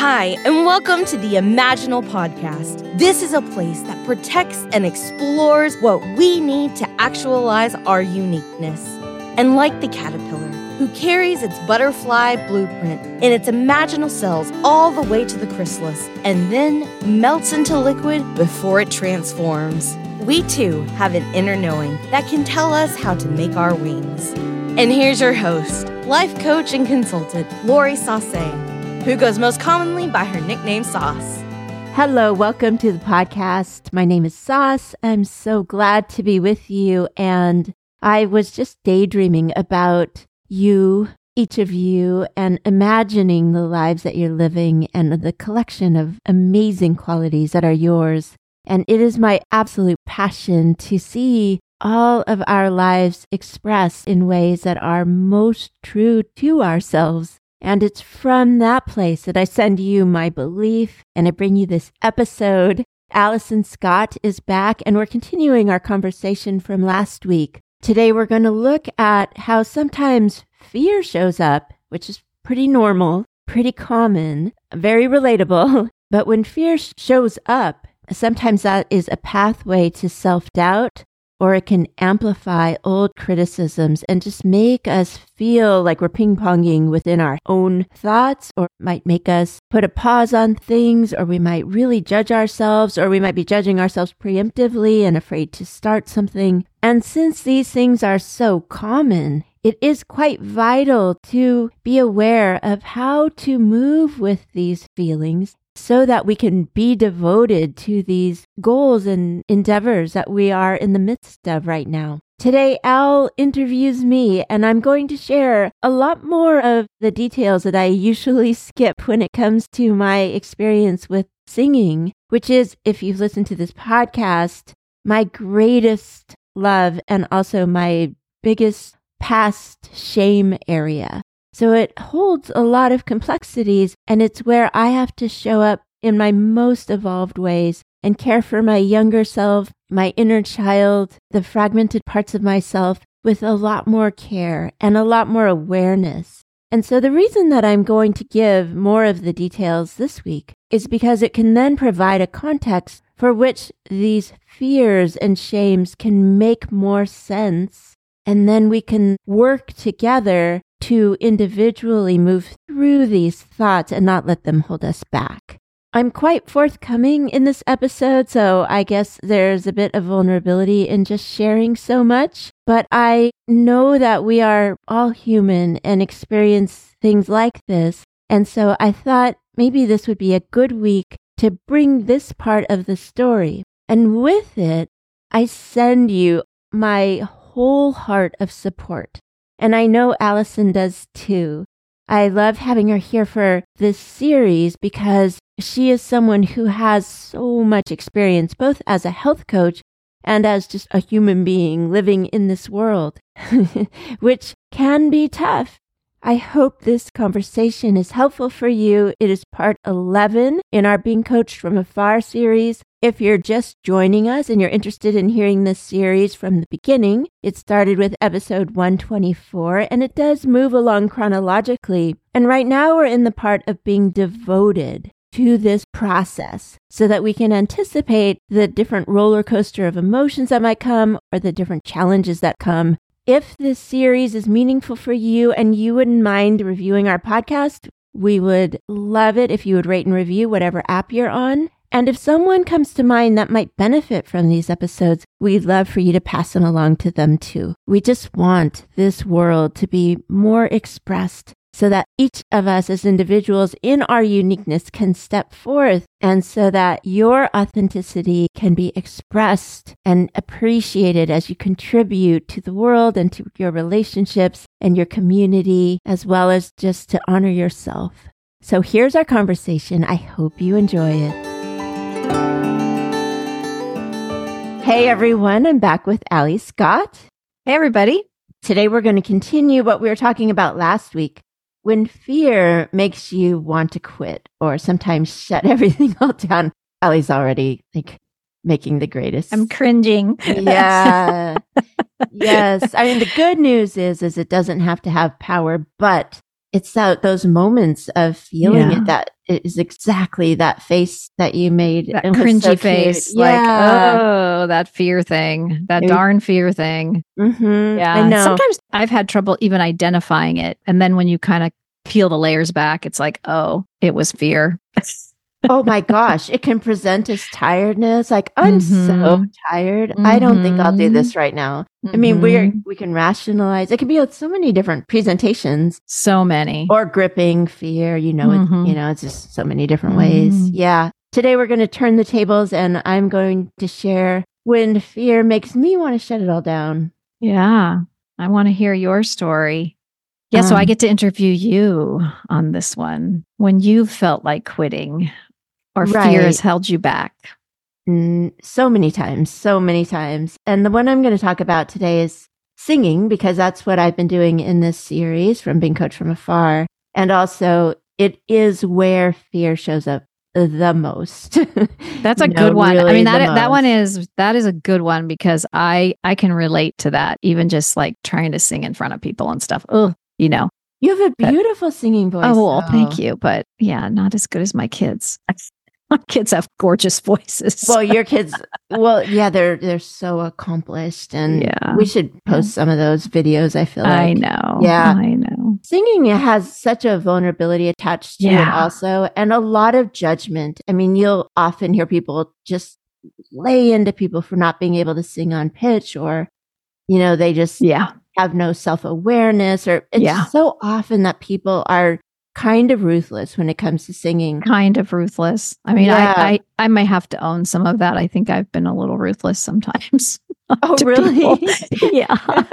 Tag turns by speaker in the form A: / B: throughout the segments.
A: Hi, and welcome to the Imaginal Podcast. This is a place that protects and explores what we need to actualize our uniqueness. And like the caterpillar, who carries its butterfly blueprint in its imaginal cells all the way to the chrysalis and then melts into liquid before it transforms. We too have an inner knowing that can tell us how to make our wings. And here's your host, life coach and consultant, Lori Sase who goes most commonly by her nickname Sas.
B: Hello, welcome to the podcast. My name is Sas. I'm so glad to be with you. And I was just daydreaming about you, each of you, and imagining the lives that you're living and the collection of amazing qualities that are yours. And it is my absolute passion to see all of our lives expressed in ways that are most true to ourselves and it's from that place that I send you my belief and I bring you this episode. Alison Scott is back and we're continuing our conversation from last week. Today we're going to look at how sometimes fear shows up, which is pretty normal, pretty common, very relatable. But when fear shows up, sometimes that is a pathway to self doubt or it can amplify old criticisms and just make us feel like we're ping ponging within our own thoughts, or might make us put a pause on things, or we might really judge ourselves, or we might be judging ourselves preemptively and afraid to start something. And since these things are so common, it is quite vital to be aware of how to move with these feelings so that we can be devoted to these goals and endeavors that we are in the midst of right now. Today, Al interviews me, and I'm going to share a lot more of the details that I usually skip when it comes to my experience with singing, which is, if you've listened to this podcast, my greatest love and also my biggest past shame area. So it holds a lot of complexities, and it's where I have to show up in my most evolved ways and care for my younger self, my inner child, the fragmented parts of myself with a lot more care and a lot more awareness. And so the reason that I'm going to give more of the details this week is because it can then provide a context for which these fears and shames can make more sense. And then we can work together to individually move through these thoughts and not let them hold us back. I'm quite forthcoming in this episode, so I guess there's a bit of vulnerability in just sharing so much. But I know that we are all human and experience things like this. And so I thought maybe this would be a good week to bring this part of the story. And with it, I send you my whole heart of support. And I know Alison does too. I love having her here for this series because she is someone who has so much experience, both as a health coach and as just a human being living in this world, which can be tough. I hope this conversation is helpful for you. It is part 11 in our Being Coached from Afar series. If you're just joining us and you're interested in hearing this series from the beginning, it started with episode 124 and it does move along chronologically. And right now we're in the part of being devoted to this process so that we can anticipate the different roller coaster of emotions that might come or the different challenges that come. If this series is meaningful for you and you wouldn't mind reviewing our podcast, we would love it if you would rate and review whatever app you're on. And if someone comes to mind that might benefit from these episodes, we'd love for you to pass them along to them too. We just want this world to be more expressed so that each of us as individuals in our uniqueness can step forth and so that your authenticity can be expressed and appreciated as you contribute to the world and to your relationships and your community, as well as just to honor yourself. So here's our conversation. I hope you enjoy it. Hey everyone, I'm back with Ali Scott.
C: Hey everybody.
B: Today we're going to continue what we were talking about last week. When fear makes you want to quit or sometimes shut everything all down, Ali's already like making the greatest.
C: I'm cringing.
B: Yeah. yes. I mean the good news is is it doesn't have to have power, but it's that those moments of feeling
C: Yeah.
B: it that is exactly that face that you made.
C: That
B: It
C: cringy
B: so
C: face.
B: Yeah.
C: Like, oh, that fear thing. That
B: It-
C: darn fear thing.
B: Mhm.
C: Yeah.
B: I know.
C: Sometimes I've had trouble even identifying it. And then when you kind of peel the layers back, it's like, oh, it was fear.
B: oh my gosh, it can present as tiredness. Like, I'm so
C: Mhm.
B: tired. I don't think I'll do
C: Mhm.
B: this right now. I mean, we're,
C: Mhm.
B: we can rationalize. It can be with so many different presentations
C: so many.
B: or gripping fear. You know, it,
C: Mhm.
B: you know, it's just so many different ways. Yeah. Today we're going to turn the tables and I'm going to share when fear makes me want to shut it all down.
C: yeah. I want to hear your story. Yeah. so I
B: Um,
C: get to interview you on this one when you felt like quitting or fear has held you back.
B: Mm, so many times, so many times. And the one I'm going to talk about today is singing because that's what I've been doing in this series from being coached from afar. And also, it is where fear shows up the most.
C: That's a good one. I mean that that one is that is a good one because I I can relate to that. Even just like trying to sing in front of people and stuff. Oh, you know.
B: You have a
C: But-
B: beautiful singing voice.
C: oh, well, thank you, but yeah, not as good as my kids. my kids have gorgeous voices.
B: Well, your kids, well, yeah, they're they're so accomplished, and
C: Yeah.
B: we should post some of those videos. I feel like
C: I know.
B: Yeah.
C: I know.
B: singing has such a vulnerability attached to it
C: Yeah.
B: also and a lot of judgment i mean you'll often hear people just lay into people for not being able to sing on pitch or you know they just
C: Yeah.
B: have no self-awareness or it's
C: Yeah.
B: so often that people are kind of ruthless when it comes to singing
C: Kind of ruthless. I mean,
B: Yeah.
C: I, I I may have to own some of that. I think I've been a little ruthless sometimes.
B: oh really
C: yeah.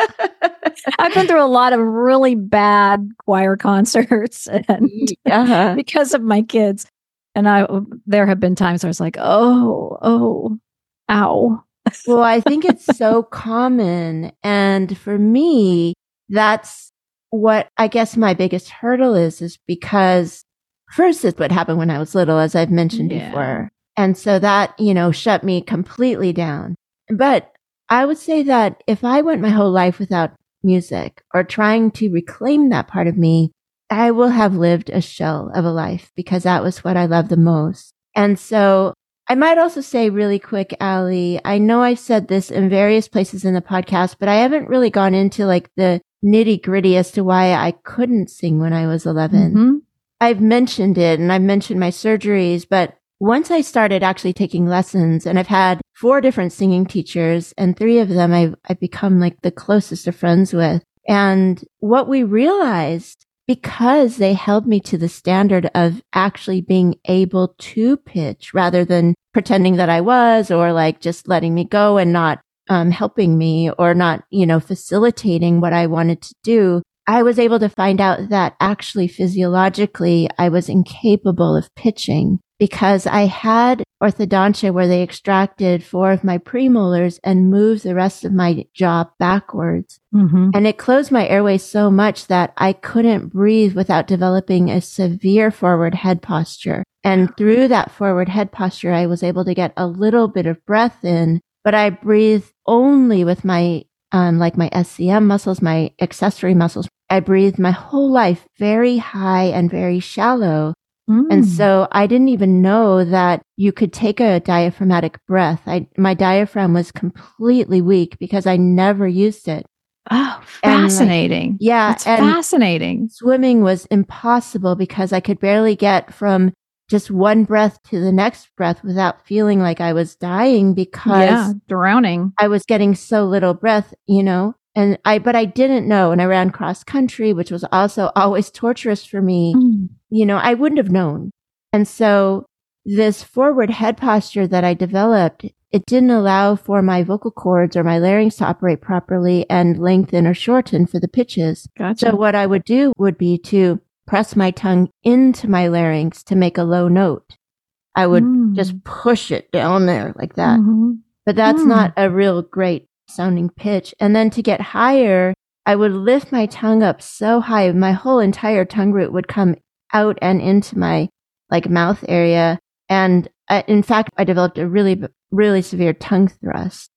C: I've been through a lot of really bad choir concerts and
B: uh-huh.
C: because of my kids. And I there have been times where I was like, oh, oh, ow.
B: well, I think it's so common. And for me, that's what I guess my biggest hurdle is, is because first is what happened when I was little, as I've mentioned
C: Yeah.
B: before. And so that, you know, shut me completely down. But I would say that if I went my whole life without music or trying to reclaim that part of me, I will have lived a shell of a life because that was what I loved the most. And so I might also say really quick, Ali, I know I've said this in various places in the podcast, but I haven't really gone into like the nitty gritty as to why I couldn't sing when I was 11.
C: Mhm.
B: I've mentioned it and I've mentioned my surgeries, but once I started actually taking lessons and I've had four different singing teachers and three of them I've, I've become like the closest of friends with. And what we realized because they held me to the standard of actually being able to pitch rather than pretending that I was or like just letting me go and not um, helping me or not, you know, facilitating what I wanted to do. I was able to find out that actually physiologically I was incapable of pitching because I had orthodontia where they extracted four of my premolars and moved the rest of my jaw backwards.
C: Mhm.
B: And it closed my airways so much that I couldn't breathe without developing a severe forward head posture. And through that forward head posture, I was able to get a little bit of breath in, but I breathe only with my, um, like my SCM muscles, my accessory muscles. I breathed my whole life very high and very shallow. And
C: Mm.
B: so I didn't even know that you could take a diaphragmatic breath. I, my diaphragm was completely weak because I never used it.
C: Oh,
B: and, like,
C: fascinating.
B: Yeah.
C: That's fascinating.
B: swimming was impossible because I could barely get from just one breath to the next breath without feeling like I was dying because
C: Yeah, drowning.
B: I was getting so little breath, you know? And I, but I didn't know. And I ran cross country, which was also always torturous for me
C: Mm.
B: you know, I wouldn't have known. And so this forward head posture that I developed, it didn't allow for my vocal cords or my larynx to operate properly and lengthen or shorten for the pitches.
C: Gotcha.
B: So what I would do would be to press my tongue into my larynx to make a low note. I would
C: Mm.
B: just push it down there like that.
C: Mhm.
B: But that's
C: Mm.
B: not a real great sounding pitch. And then to get higher, I would lift my tongue up so high, my whole entire tongue root would come out and into my like mouth area. And I, in fact, I developed a really, really severe tongue thrust.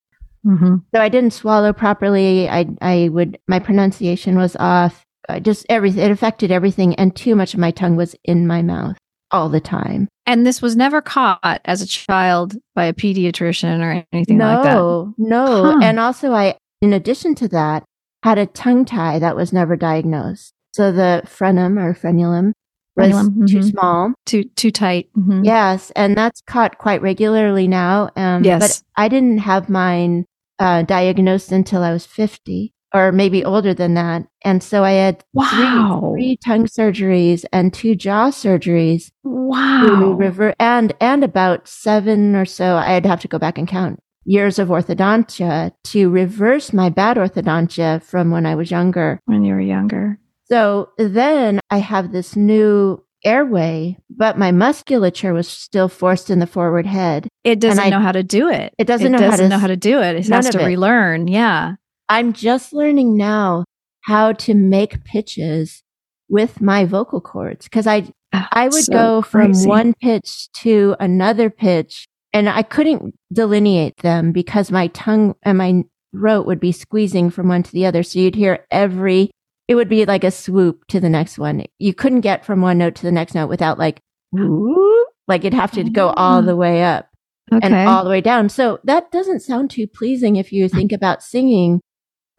C: Mhm.
B: So I didn't swallow properly. I, I would, my pronunciation was off. Uh, just everything. It affected everything. And too much of my tongue was in my mouth all the time.
C: And this was never caught as a child by a pediatrician or anything
B: no,
C: like that.
B: No, no.
C: Huh.
B: And also, I, in addition to that, had a tongue tie that was never diagnosed. So the frenum or frenulum was
C: Frenulum,
B: too
C: mhm.
B: small.
C: Too too tight. Mhm.
B: Yes, and that's caught quite regularly now. Um,
C: Yes.
B: But I didn't have mine uh, diagnosed until I was 50 or maybe older than that. And so I had
C: Wow.
B: three, three tongue surgeries and two jaw surgeries
C: Wow.
B: rever- and, and about seven or so, I'd have to go back and count years of orthodontia to reverse my bad orthodontia from when I was younger.
C: when you were younger.
B: So then I have this new airway, but my musculature was still forced in the forward head.
C: It doesn't
B: I-
C: know how to do it.
B: It doesn't know how
C: doesn't
B: to
C: know how to do it. It has to
B: it.
C: relearn. Yeah.
B: I'm just learning now how to make pitches with my vocal cords because I
C: Oh,
B: I would
C: so
B: go from
C: crazy.
B: one pitch to another pitch and I couldn't delineate them because my tongue and my throat would be squeezing from one to the other. So you'd hear every, it would be like a swoop to the next one. You couldn't get from one note to the next note without like, whoop, like you'd have to go all ah. the way up
C: Okay.
B: and all the way down. So that doesn't sound too pleasing if you think about singing.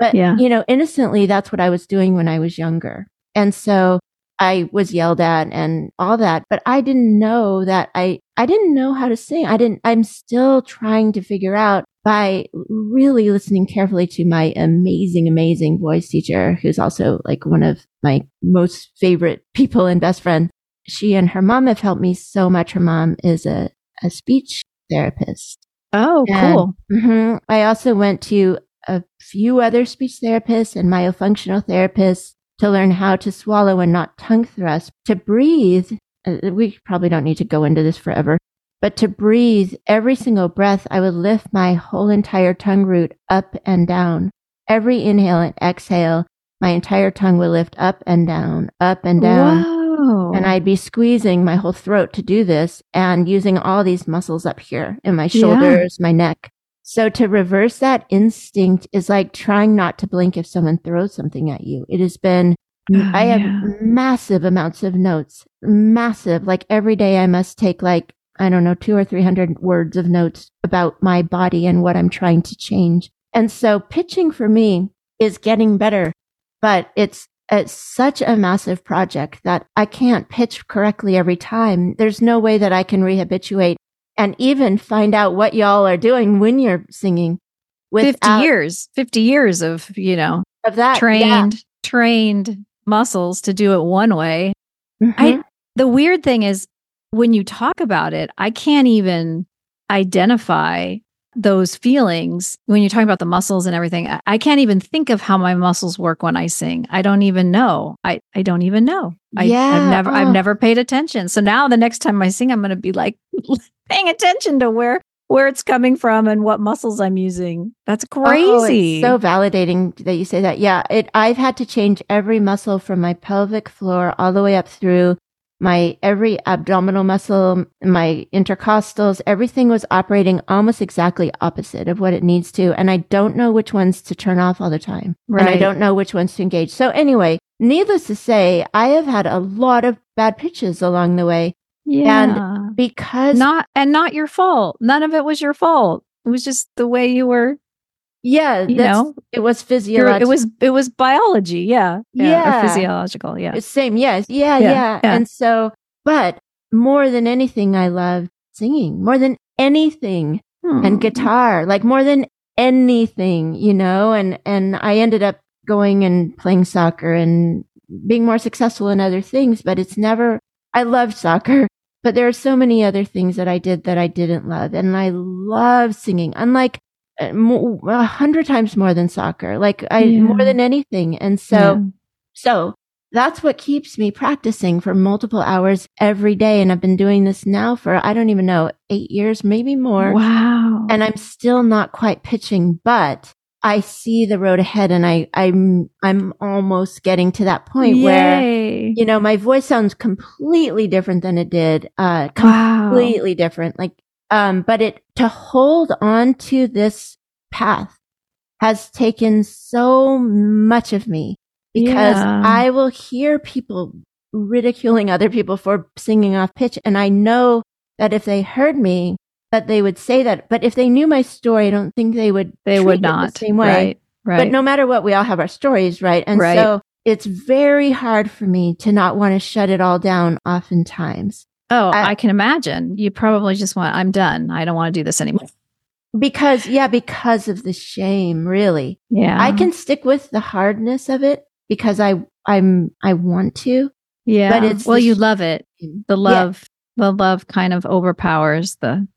B: But,
C: Yeah.
B: you know, innocently, that's what I was doing when I was younger. And so I was yelled at and all that, but I didn't know that I, I didn't know how to sing. I didn't, I'm still trying to figure out by really listening carefully to my amazing, amazing voice teacher, who's also like one of my most favorite people and best friend. She and her mom have helped me so much. Her mom is a, a speech therapist.
C: oh,
B: And-
C: cool.
B: hmm I also went to a few other speech therapists and myofunctional therapists to learn how to swallow and not tongue thrust, to breathe. uh, We probably don't need to go into this forever, but to breathe every single breath, I would lift my whole entire tongue root up and down. Every inhale and exhale, my entire tongue would lift up and down, up and down.
C: Whoa.
B: And I'd be squeezing my whole throat to do this and using all these muscles up here in my
C: Yeah.
B: shoulders, my neck. So to reverse that instinct is like trying not to blink if someone throws something at you. It has been,
C: Oh,
B: I have
C: yeah.
B: massive amounts of notes, massive. Like every day I must take like, I don't know, two or 300 words of notes about my body and what I'm trying to change. And so pitching for me is getting better, but it's, it's such a massive project that I can't pitch correctly every time. There's no way that I can rehabituate and even find out what y'all are doing when you're singing.
C: 50 years, 50 years of, you know,
B: of that yeah.
C: trained, trained muscles to do it one way.
B: Mhm.
C: I the weird thing is when you talk about it, I can't even identify those feelings when you're talking about the muscles and everything. I, can't even think of how my muscles work when I sing. I don't even know. I, I don't even know. I,
B: Yeah,
C: I've never
B: oh.
C: I've never paid attention. So now the next time I sing, I'm going to be like paying attention to where where it's coming from and what muscles I'm using. That's
B: Oh,
C: crazy.
B: it's so validating that you say that. Yeah, it. I've had to change every muscle from my pelvic floor all the way up through my every abdominal muscle, my intercostals. Everything was operating almost exactly opposite of what it needs to, and I don't know which ones to turn off all the time, and I don't know which ones to engage. So anyway, needless to say, I have had a lot of bad pitches along the way
C: yeah.
B: because
C: not and not your fault. None of it was your fault. It was just the way you were.
B: Yeah,
C: You know,
B: it was physiological.
C: it was it was biology. Yeah,
B: Yeah.
C: or physiological. Yeah,
B: Same, yes. Yeah,
C: Yeah,
B: yeah,
C: yeah.
B: And so, but more than anything, I loved singing more than anything
C: Hmm.
B: and guitar, like more than anything, you know, and, and I ended up going and playing soccer and being more successful in other things, but it's never, I loved soccer, but there are so many other things that I did that I didn't love. And I love singing, unlike a hundred times more than soccer, like I,
C: Yeah.
B: more than anything. And so,
C: Yeah.
B: so that's what keeps me practicing for multiple hours every day. And I've been doing this now for, I don't even know, eight years, maybe more.
C: wow.
B: And I'm still not quite pitching, but I see the road ahead and I, I'm, I'm almost getting to that point where, you know, my voice sounds completely different than it did, uh,
C: wow.
B: completely different. Like, um, but it, to hold on to this path has taken so much of me because
C: Yeah.
B: I will hear people ridiculing other people for singing off pitch. And I know that if they heard me, that they would say that. But if they knew my story, I don't think they would.
C: They would
B: it the
C: not.
B: same way.
C: Right. Right.
B: But no matter what, we all have our stories, right? And
C: Right.
B: so it's very hard for me to not want to shut it all down oftentimes
C: oh,
B: I-
C: I, can imagine. You probably just want, I'm done. I don't want to do this anymore.
B: because, yeah, because of the shame, really.
C: Yeah.
B: I can stick with the hardness of it because I, I'm, I want to.
C: Yeah.
B: but it's
C: well, you
B: sh-
C: love it. The love, the love kind of overpowers the,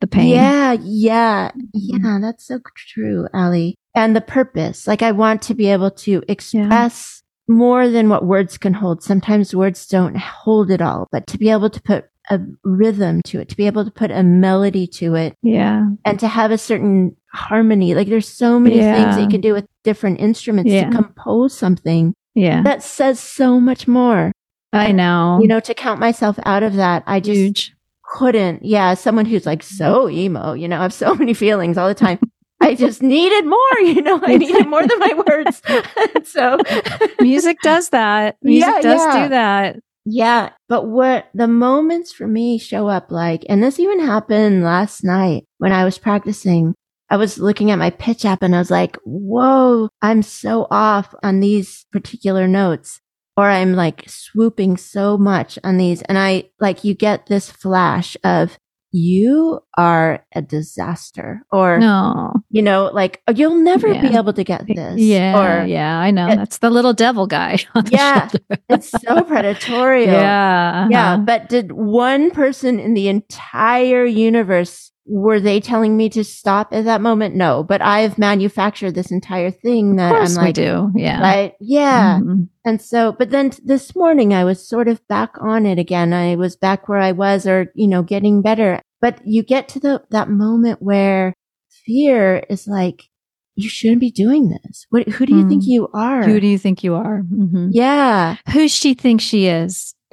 C: the pain.
B: Yeah, yeah,
C: Mhm.
B: yeah. That's so true, Ali. And the purpose. Like, I want to be able to express more than what words can hold. Sometimes words don't hold it all, but to be able to put a rhythm to it, to be able to put a melody to it,
C: Yeah.
B: and to have a certain harmony. Like, there's so many things that you can do with different instruments
C: Yeah.
B: to compose something
C: Yeah.
B: that says so much more.
C: I know.
B: You know, to count myself out of that, I just
C: huge.
B: couldn't. Yeah, someone who's like so emo, you know, I have so many feelings all the time. I just needed more, you know, I needed more than my words. so,
C: Music does that. Music
B: Yeah,
C: does
B: yeah.
C: do that.
B: yeah, but what the moments for me show up like, and this even happened last night when I was practicing. I was looking at my pitch app and I was like, whoa, I'm so off on these particular notes. Or I'm like swooping so much on these. And I like, you get this flash of, you are a disaster. Or,
C: No.
B: you know, like, "Oh, you'll never be able to get this.
C: Yeah.
B: Or,
C: yeah. I know.
B: it-
C: That's the little devil guy.
B: Yeah. it's so predatory
C: yeah.
B: Yeah,
C: uh-huh.
B: but did one person in the entire universe were they telling me to stop at that moment? No, but I've manufactured this entire thing that I'm like,
C: we do. Yeah.
B: right? Yeah.
C: Mhm.
B: And so, but then t- this morning I was sort of back on it again. I was back where I was or, you know, getting better. But you get to the, that moment where fear is like, you shouldn't be doing this. What, who do you think
C: Mm.
B: you are?
C: Who do you think you are? Mhm.
B: yeah.
C: Who she thinks she is?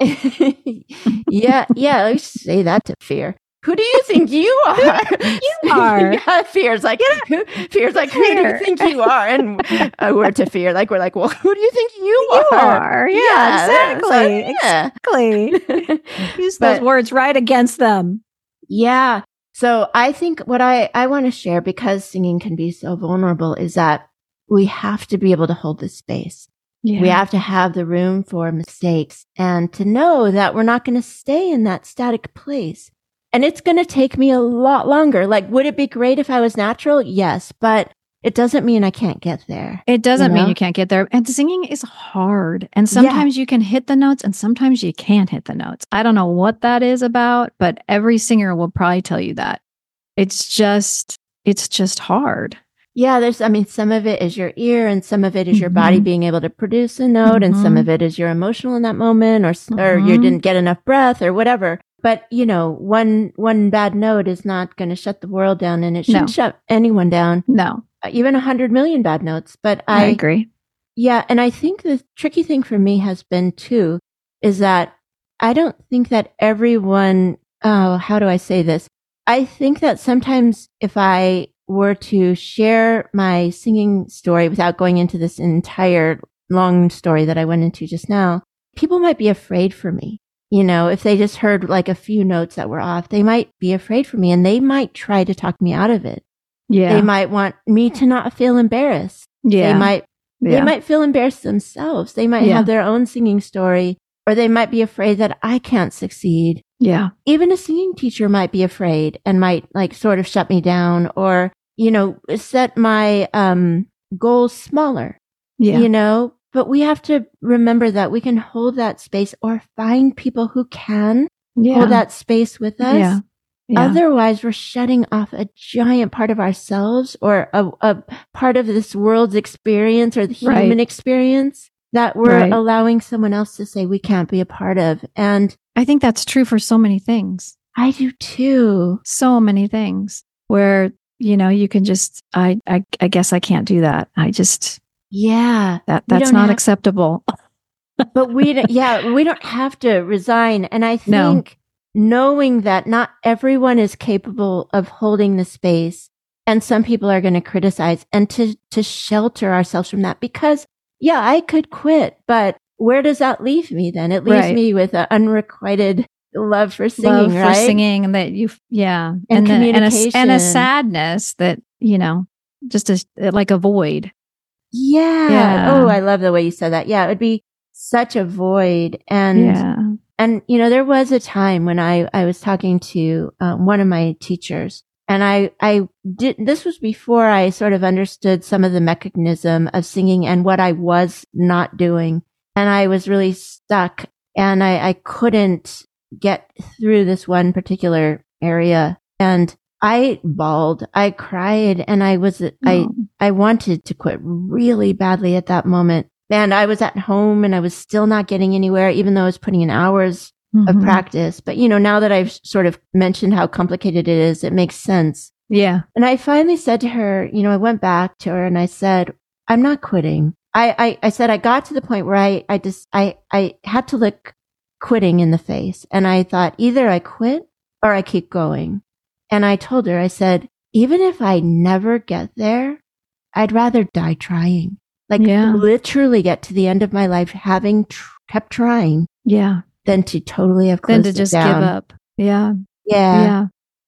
B: yeah, yeah. Me say that to fear. Who do you think you are?
C: you are.
B: yeah, fear's like who, fear's like who do you think you are? And uh, we're to fear, like we're like, well, who do you think you,
C: You
B: are?
C: are. Yeah, exactly.
B: yeah.
C: Exactly. Use
B: But-
C: those words right against them.
B: Yeah. So I think what I, I want to share because singing can be so vulnerable is that we have to be able to hold this space.
C: Yeah.
B: We have to have the room for mistakes and to know that we're not going to stay in that static place. And it's going to take me a lot longer. Like, would it be great if I was natural? Yes, but it doesn't mean I can't get there.
C: It doesn't
B: You
C: mean you can't get there. And singing is hard. And sometimes you can hit the notes and sometimes you can't hit the notes. I don't know what that is about, but every singer will probably tell you that. It's just, it's just hard.
B: Yeah, there's, I mean, some of it is your ear and some of it is your body
C: Mhm.
B: being able to produce a note and some
C: Mhm.
B: of it is you're emotional in that moment or, s or you
C: Mhm.
B: didn't get enough breath or whatever. But, you know, one, one bad note is not going to shut the world down and it shouldn't
C: No.
B: shut anyone down,
C: No,
B: uh, even a hundred million bad notes. But
C: I,
B: I,
C: agree.
B: yeah. And I think the tricky thing for me has been too, is that I don't think that everyone, oh, how do I say this? I think that sometimes if I were to share my singing story without going into this entire long story that I went into just now, people might be afraid for me. You know, if they just heard like a few notes that were off, they might be afraid for me and they might try to talk me out of it.
C: Yeah.
B: They might want me to not feel embarrassed.
C: yeah.
B: They might
C: yeah.
B: they might feel embarrassed themselves. They might
C: Yeah.
B: have their own singing story, or they might be afraid that I can't succeed.
C: yeah.
B: Even a singing teacher might be afraid and might like sort of shut me down or, you know, set my um, goals smaller,
C: Yeah.
B: you know? But we have to remember that we can hold that space or find people who can
C: yeah.
B: hold that space with us.
C: Yeah. Yeah.
B: Otherwise, we're shutting off a giant part of ourselves or a, a part of this world's experience or the
C: Right.
B: human experience that we're
C: Right.
B: allowing someone else to say we can't be a part of. And
C: I think that's true for so many things.
B: I do too.
C: So many things where, you know, you can just, I, I, I guess I can't do that. I just,
B: Yeah.
C: that, that's
B: don't have-
C: acceptable.
B: But we, don't- yeah, we don't have to resign. And I
C: No.
B: think knowing that not everyone is capable of holding the space and some people are going to criticize and to, to shelter ourselves from that because yeah, I could quit, but where does that leave me then? It leaves
C: Right.
B: me with an unrequited love for singing,
C: Love
B: right?
C: for singing and that you, yeah.
B: And
C: the- and, a, and a sadness that, you know, just a, like a void.
B: Yeah.
C: Yeah.
B: Oh, I love the way you said that. Yeah, it would be such a void. And
C: yeah.
B: and you know, there was a time when I I was talking to um, one of my teachers, and I I did. This was before I sort of understood some of the mechanism of singing and what I was not doing, and I was really stuck, and I I couldn't get through this one particular area, and I bawled, I cried, and I was I
C: Oh.
B: I wanted to quit really badly at that moment. And I was at home and I was still not getting anywhere, even though I was putting in hours of
C: Mhm.
B: practice. But, you know, now that I've sort of mentioned how complicated it is, it makes sense.
C: Yeah.
B: And I finally said to her, you know, I went back to her and I said, I'm not quitting. I, I, I said, I got to the point where I, I just, I, I had to look quitting in the face. And I thought either I quit or I keep going. And I told her, I said, even if I never get there, I'd rather die trying. Like
C: Yeah.
B: literally get to the end of my life having tr- kept trying
C: Yeah.
B: than to totally have closed
C: Than
B: to
C: just
B: down.
C: give up. Yeah.
B: Yeah.
C: Yeah.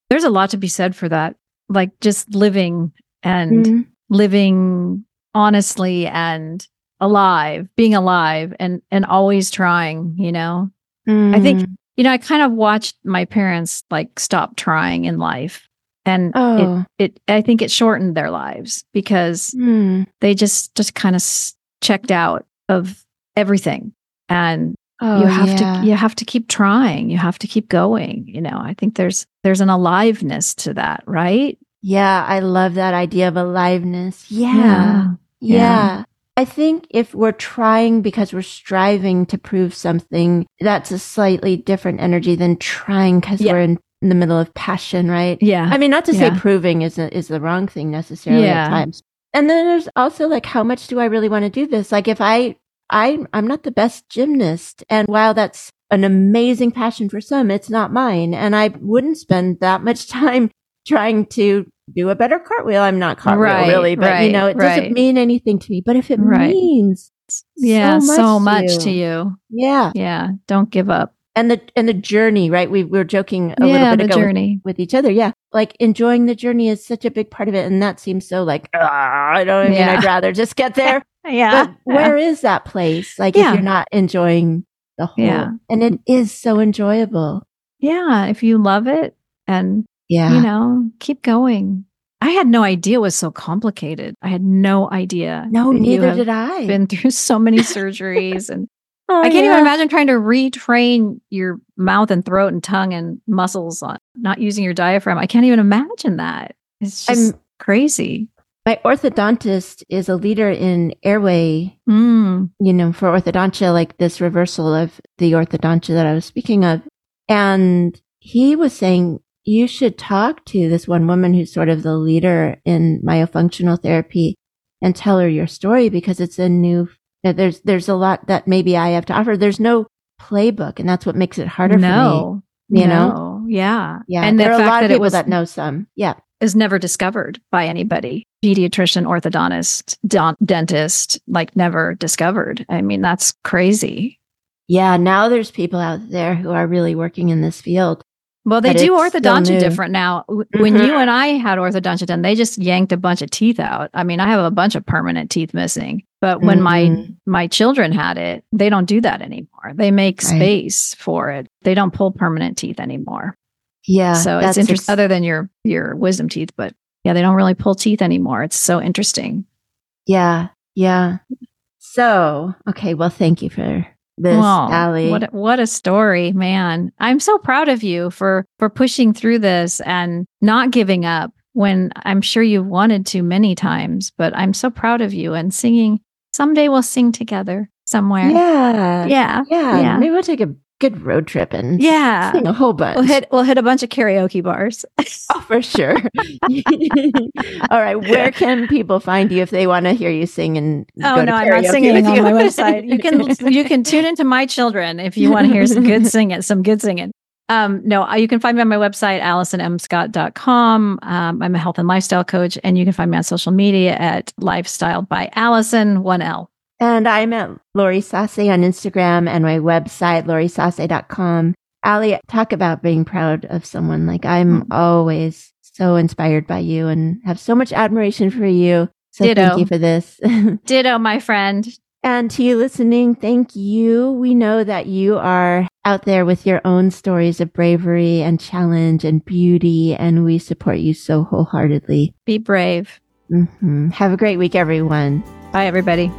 C: There's a lot to be said for that. Like just living and
B: Mhm.
C: living honestly and alive, being alive and and always trying, you know. I think
B: Mhm.
C: You know, I kind of watched my parents like stop trying in life. And
B: Oh.
C: it, it I think it shortened their lives because
B: Hmm.
C: they just just kind of s- checked out of everything. And
B: Oh,
C: you have
B: yeah.
C: to you have to keep trying. You have to keep going, you know. I think there's there's an aliveness to that, right?
B: Yeah, I love that idea of aliveness. Yeah.
C: Yeah.
B: Yeah.
C: Yeah.
B: I think if we're trying because we're striving to prove something, that's a slightly different energy than trying because
C: Yeah.
B: we're in, in the middle of passion, right?
C: Yeah.
B: I mean, not to say proving is a, is the wrong thing necessarily
C: Yeah.
B: at times. And then there's also like, how much do I really want to do this? Like, if I, I, I'm not the best gymnast, and while that's an amazing passion for some, it's not mine, and I wouldn't spend that much time trying to do a better cartwheel. I'm not cartwheel
C: Right,
B: really, but you know, it
C: right.
B: doesn't mean anything to me. But if it
C: Right.
B: means
C: yeah,
B: so
C: so
B: much
C: much,
B: to
C: to
B: you.
C: you.
B: yeah,
C: Yeah. Don't give up.
B: and the and the journey, right? We, we were joking a
C: yeah,
B: little bit
C: the
B: ago
C: journey.
B: with each other. Yeah. Like enjoying the journey is such a big part of it. And that seems so like, ah, I don't mean,
C: Yeah.
B: I'd rather just get there.
C: Yeah.
B: but where is that place? Like
C: Yeah.
B: if you're not enjoying the whole,
C: Yeah.
B: and it is so enjoyable.
C: yeah. If you love it and
B: Yeah.
C: you know, keep going. I had no idea it was so complicated. I had no idea.
B: no, neither did I.
C: Been through so many surgeries, and
B: Oh,
C: I can't
B: yeah.
C: even imagine trying to retrain your mouth and throat and tongue and muscles on not using your diaphragm. I can't even imagine that. It's just
B: I'm-
C: crazy.
B: My orthodontist is a leader in airway,
C: Mm,
B: you know, for orthodontia, like this reversal of the orthodontia that I was speaking of. And he was saying, you should talk to this one woman who's sort of the leader in myofunctional therapy and tell her your story because it's a new, uh, there's, there's a lot that maybe I have to offer. There's no playbook and that's what makes it harder
C: no,
B: for me, you know?
C: yeah,
B: Yeah.
C: and the
B: there are a lot of
C: it
B: people
C: was
B: that know some. Yeah.
C: is never discovered by anybody pediatrician orthodontist don- dentist like never discovered i mean that's crazy
B: Yeah. Now there's people out there who are really working in this field.
C: Well they
B: But
C: do orthodontia different now when
B: Mhm.
C: you and i had orthodontia done they just yanked a bunch of teeth out i mean i have a bunch of permanent teeth missing but when my
B: Mhm.
C: my children had it they don't do that anymore they make
B: Right.
C: space for it they don't pull permanent teeth anymore
B: Yeah.
C: so it's interesting other than your your wisdom teeth but yeah they don't really pull teeth anymore it's so interesting
B: Yeah, yeah. So, okay, well, thank you for this,
C: Wow,
B: Allie.
C: What a, what a story, man! I'm so proud of you for for pushing through this and not giving up when I'm sure you've wanted to many times. But I'm so proud of you and singing. Someday we'll sing together somewhere.
B: yeah,
C: yeah,
B: yeah,
C: yeah.
B: Maybe we'll take a good road trip and
C: yeah.
B: sing a whole bunch.
C: We'll hit we'll hit a bunch of karaoke bars.
B: oh, for sure. All right, where can people find you if they want to hear you sing and
C: Oh
B: go to
C: no, I'm not singing
B: with
C: on
B: you?
C: my website. You can you can tune into my children if you want to hear some good singing, some good singing. Um, no, uh, you can find me on my website, AlisonMScott.com. Um, I'm a health and lifestyle coach, and you can find me on social media at Lifestyle by Alison, one L.
B: And I'm at Lori Sase on Instagram and my website, lorisase.com. Ali, talk about being proud of someone. Like I'm mm-hmm. always so inspired by you and have so much admiration for you. So Ditto. thank you for this.
C: Ditto, my friend.
B: And to you listening, thank you. We know that you are out there with your own stories of bravery and challenge and beauty, and we support you so wholeheartedly.
C: Be brave.
B: Mm-hmm. Have a great week, everyone.
C: Bye, everybody.